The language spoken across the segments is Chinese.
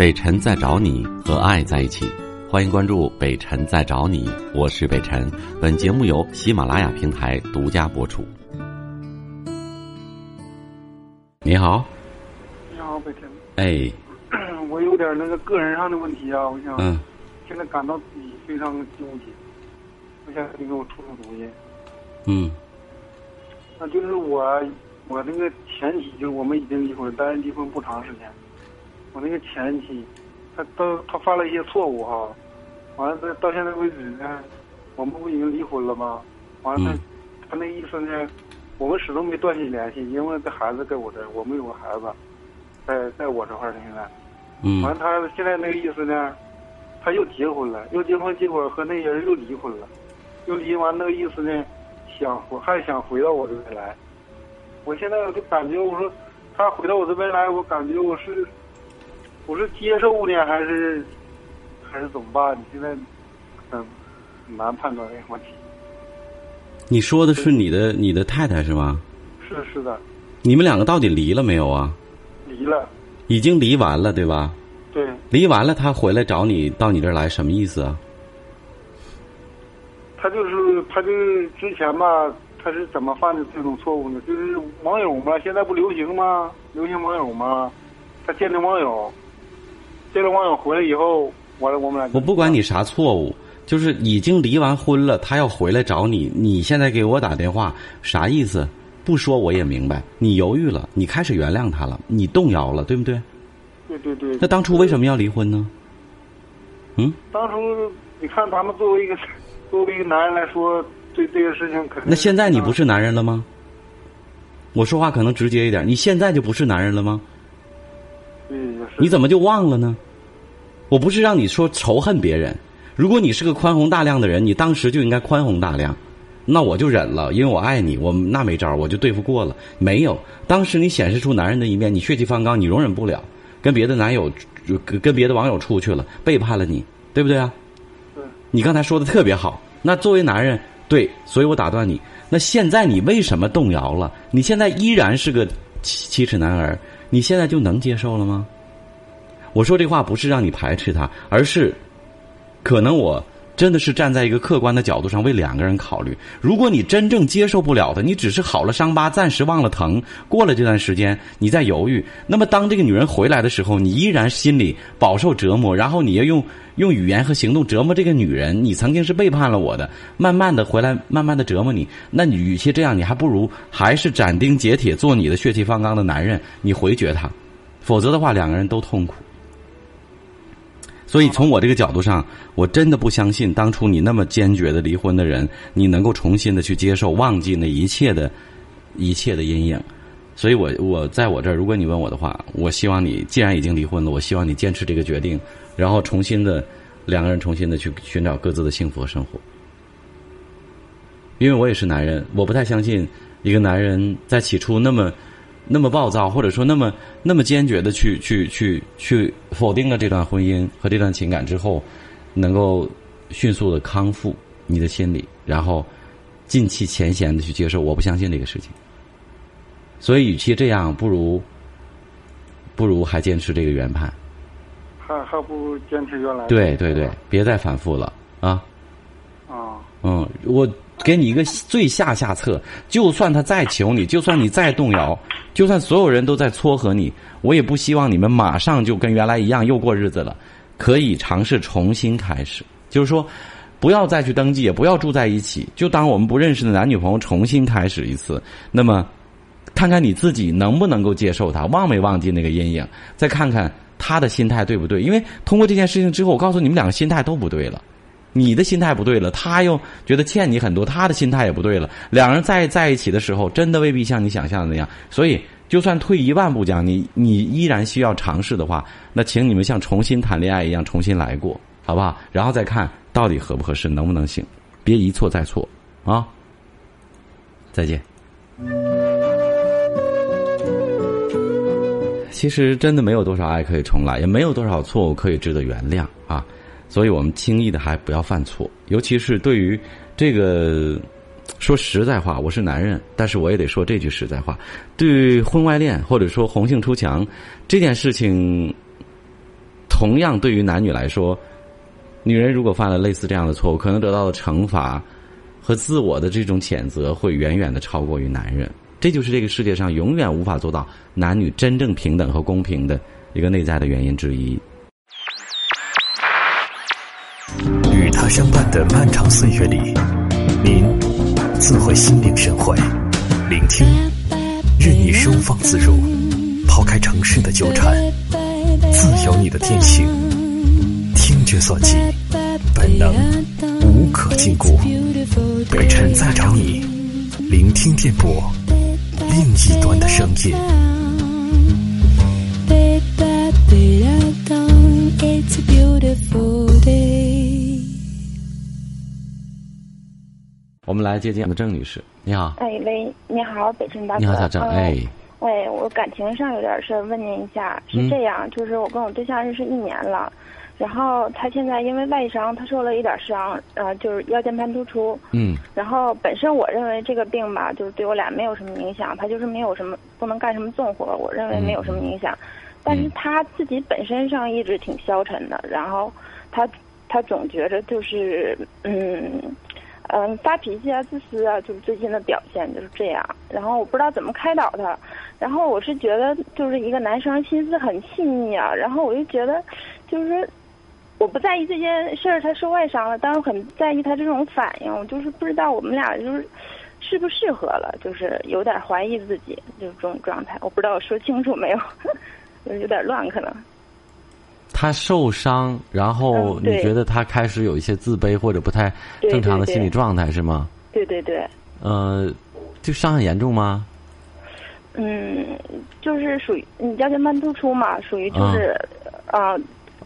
北辰在找你和爱在一起，欢迎关注北辰在找你，我是北辰。本节目由喜马拉雅平台独家播出。你好，你好，北辰。哎，我有点那个个人上的问题啊，我想嗯，现在感到自己非常纠结，我想你给我出出主意。嗯，那就是我，我那个前妻，就是我们已经离婚，但是离婚不长时间。我那个前妻，她都她犯了一些错误哈，完了到到现在为止呢，我们不已经离婚了吗？完了她、那意思呢，我们始终没断绝联系，因为这孩子在我这儿，我们有个孩子，在在我这块儿呢现在。嗯完，了，她现在那个意思呢，她又结婚了，又结婚，结果和那人又离婚了，又离完那个意思呢，想回还想回到我这边来。我现在我就感觉，我说他回到我这边来，我感觉我是我是接受呢，还是还是怎么办？你现在很很难判断这个问题。你说的是你的你的太太是吗？是是的，你们两个到底离了没有啊？离了，已经离完了对吧？对，离完了，他回来找你到你这儿来，什么意思啊？他就是他就是之前吧，他是怎么犯的这种错误呢？就是网友嘛，现在不流行吗？流行网友吗？他见的网友，见了网友回来以后，完了我们俩我不管你啥错误，就是已经离完婚了，他要回来找你，你现在给我打电话，啥意思？不说我也明白，你犹豫了，你开始原谅他了，你动摇了，对不对？对对对。那当初为什么要离婚呢？嗯，当初你看咱们作为一个作为一个男人来说，对这个事情肯定。那现在你不是男人了吗？我说话可能直接一点，你现在就不是男人了吗？你怎么就忘了呢？我不是让你说仇恨别人，如果你是个宽宏大量的人，你当时就应该宽宏大量，那我就忍了，因为我爱你，我那没招，我就对付过了。没有，当时你显示出男人的一面，你血气方刚，你容忍不了，跟别的男友、跟跟别的网友出去了，背叛了你，对不对啊？对你刚才说的特别好。那作为男人，对，所以我打断你。那现在你为什么动摇了？你现在依然是个七七尺男儿，你现在就能接受了吗？我说这话不是让你排斥他，而是，可能我真的是站在一个客观的角度上为两个人考虑。如果你真正接受不了的，你只是好了伤疤，暂时忘了疼，过了这段时间你再犹豫，那么当这个女人回来的时候，你依然心里饱受折磨，然后你要用用语言和行动折磨这个女人，你曾经是背叛了我的，慢慢的回来，慢慢的折磨你。那你与其这样，你还不如还是斩钉截铁做你的血气方刚的男人，你回绝他，否则的话两个人都痛苦。所以从我这个角度上，我真的不相信当初你那么坚决的离婚的人，你能够重新的去接受、忘记那一切的、一切的阴影。所以我我在我这儿，如果你问我的话，我希望你既然已经离婚了，我希望你坚持这个决定，然后重新的两个人重新的去寻找各自的幸福和生活。因为我也是男人，我不太相信一个男人在起初那么那么暴躁，或者说那么那么坚决的去去去去否定了这段婚姻和这段情感之后，能够迅速的康复你的心理，然后尽弃前嫌的去接受。我不相信这个事情，所以与其这样，不如不如还坚持这个原判。还还不如坚持原来。对对对，别再反复了啊！啊，嗯，我给你一个最下下策，就算他再求你，就算你再动摇，就算所有人都在撮合你，我也不希望你们马上就跟原来一样又过日子了。可以尝试重新开始，就是说，不要再去登记，也不要住在一起，就当我们不认识的男女朋友重新开始一次。那么，看看你自己能不能够接受他，忘没忘记那个阴影，再看看他的心态对不对。因为通过这件事情之后，我告诉你们两个心态都不对了。你的心态不对了，他又觉得欠你很多，他的心态也不对了。两人在在一起的时候，真的未必像你想象的那样。所以，就算退一万步讲，你你依然需要尝试的话，那请你们像重新谈恋爱一样重新来过，好不好？然后再看到底合不合适，能不能行，别一错再错啊！再见。其实真的没有多少爱可以重来，也没有多少错误可以值得原谅啊。所以我们轻易的还不要犯错，尤其是对于这个说实在话，我是男人，但是我也得说这句实在话：对于婚外恋或者说红杏出墙这件事情，同样对于男女来说，女人如果犯了类似这样的错误，可能得到的惩罚和自我的这种谴责会远远的超过于男人。这就是这个世界上永远无法做到男女真正平等和公平的一个内在的原因之一。相伴的漫长岁月里，您自会心领神会，聆听，任你收放自如，抛开城市的纠缠，自由你的天性，听觉所及，本能无可禁锢。北辰在找你，聆听电波，另一端的声音。我们来接见郑女士，你好。哎喂，你好，北辰大哥。你好，小郑。哎。喂，我感情上有点事儿，问您一下。是这样，就是我跟我对象认识一年了，然后他现在因为外伤，他受了一点伤，呃，就是腰间盘突出。嗯。然后本身我认为这个病吧，就是对我俩没有什么影响，他就是没有什么不能干什么重活，我认为没有什么影响。但是他自己本身上一直挺消沉的，然后他他总觉着就是嗯。嗯，发脾气啊，自私啊，就是最近的表现就是这样。然后我不知道怎么开导他。然后我是觉得，就是一个男生心思很细腻啊。然后我就觉得，就是我不在意这件事儿他受外伤了，但是很在意他这种反应。我就是不知道我们俩就是适不适合了，就是有点怀疑自己，就是这种状态。我不知道我说清楚没有，有点乱可能。他受伤，然后你觉得他开始有一些自卑或者不太正常的心理状态是吗？对对对。呃，就伤很严重吗？嗯，就是属于你腰间盘突出嘛，属于就是啊，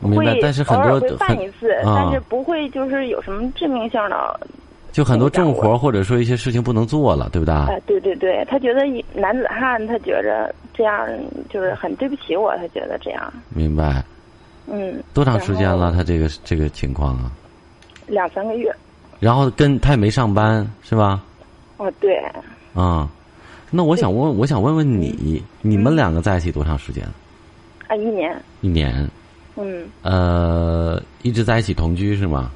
会但是很多会犯一次，但是不会就是有什么致命性的。就很多重活或者说一些事情不能做了，对不对？哎，对对对，他觉得男子汉，他觉着这样就是很对不起我，他觉得这样。明白。嗯，多长时间了？他这个这个情况啊？两三个月。然后跟他也没上班是吧？哦，对。啊，那我想问，我想问问你，你们两个在一起多长时间？啊，一年。一年。嗯。呃，一直在一起同居是吗？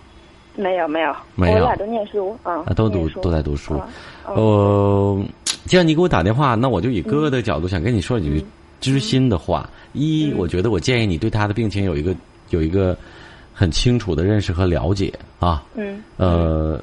没有没有，没有。我俩都念书啊。都读都在读书。呃，既然你给我打电话，那我就以哥哥的角度想跟你说几句。知心的话，一，我觉得我建议你对他的病情有一个有一个很清楚的认识和了解啊。嗯。呃，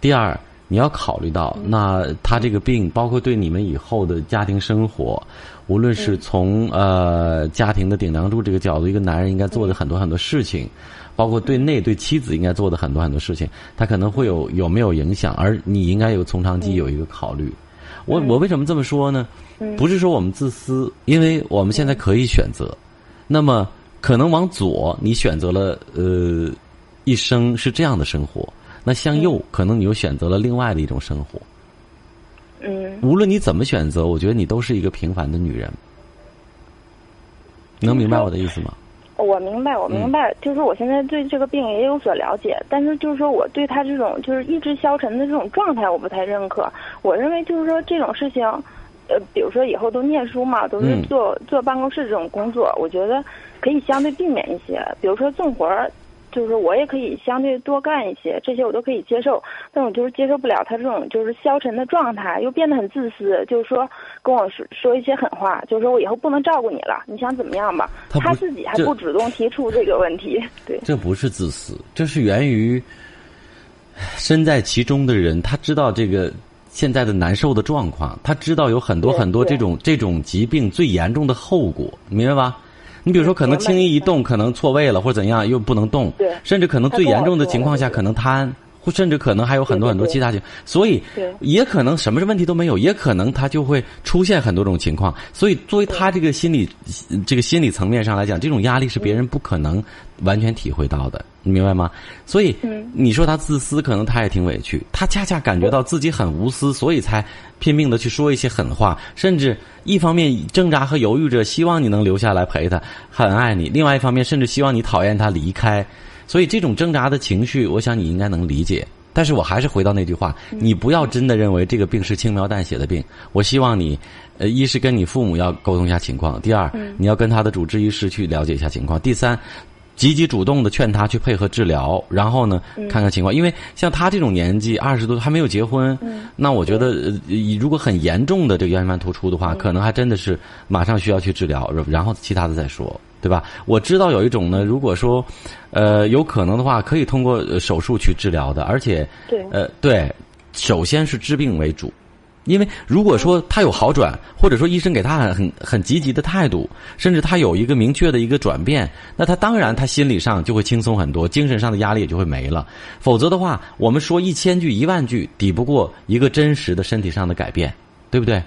第二，你要考虑到，那他这个病，包括对你们以后的家庭生活，无论是从呃家庭的顶梁柱这个角度，一个男人应该做的很多很多事情，包括对内对妻子应该做的很多很多事情，他可能会有有没有影响，而你应该有从长计有一个考虑。我我为什么这么说呢？不是说我们自私，因为我们现在可以选择。那么可能往左，你选择了呃一生是这样的生活；那向右，可能你又选择了另外的一种生活。嗯。无论你怎么选择，我觉得你都是一个平凡的女人。能明白我的意思吗？我明白，我明白，就是我现在对这个病也有所了解，但是就是说我对他这种就是意志消沉的这种状态，我不太认可。我认为就是说这种事情，呃，比如说以后都念书嘛，都是坐坐办公室这种工作，我觉得可以相对避免一些，比如说重活儿。就是我也可以相对多干一些，这些我都可以接受，但我就是接受不了他这种就是消沉的状态，又变得很自私，就是说跟我说说一些狠话，就是说我以后不能照顾你了，你想怎么样吧？他自己还不主动提出这个问题，对。这不是自私，这是源于身在其中的人，他知道这个现在的难受的状况，他知道有很多很多这种这种疾病最严重的后果，明白吧？你比如说，可能轻易一动，可能错位了，或者怎样，又不能动，甚至可能最严重的情况下，可能瘫，或甚至可能还有很多很多其他情，所以也可能什么问题都没有，也可能他就会出现很多种情况。所以，作为他这个心理这个心理层面上来讲，这种压力是别人不可能完全体会到的。你明白吗？所以，你说他自私，可能他也挺委屈。他恰恰感觉到自己很无私，所以才拼命的去说一些狠话，甚至一方面挣扎和犹豫着，希望你能留下来陪他，很爱你；另外一方面，甚至希望你讨厌他离开。所以，这种挣扎的情绪，我想你应该能理解。但是我还是回到那句话：你不要真的认为这个病是轻描淡写的病。我希望你，呃，一是跟你父母要沟通一下情况；第二，你要跟他的主治医师去了解一下情况；第三。积极主动的劝他去配合治疗，然后呢，看看情况。因为像他这种年纪，二十多还没有结婚，那我觉得，呃如果很严重的这个腰间盘突出的话，可能还真的是马上需要去治疗，然后其他的再说，对吧？我知道有一种呢，如果说，呃，有可能的话，可以通过呃手术去治疗的，而且，对呃，对，首先是治病为主。因为如果说他有好转，或者说医生给他很很很积极的态度，甚至他有一个明确的一个转变，那他当然他心理上就会轻松很多，精神上的压力也就会没了。否则的话，我们说一千句一万句抵不过一个真实的身体上的改变，对不对？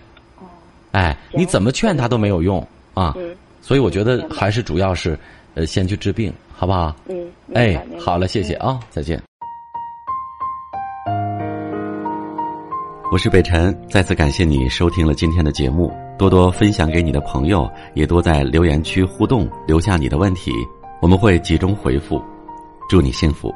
哎，你怎么劝他都没有用啊。嗯所以我觉得还是主要是，呃，先去治病，好不好？嗯，哎好了，谢谢嗯啊，再见。我是北辰，再次感谢你收听了今天的节目，多多分享给你的朋友，也多在留言区互动，留下你的问题，我们会集中回复。祝你幸福。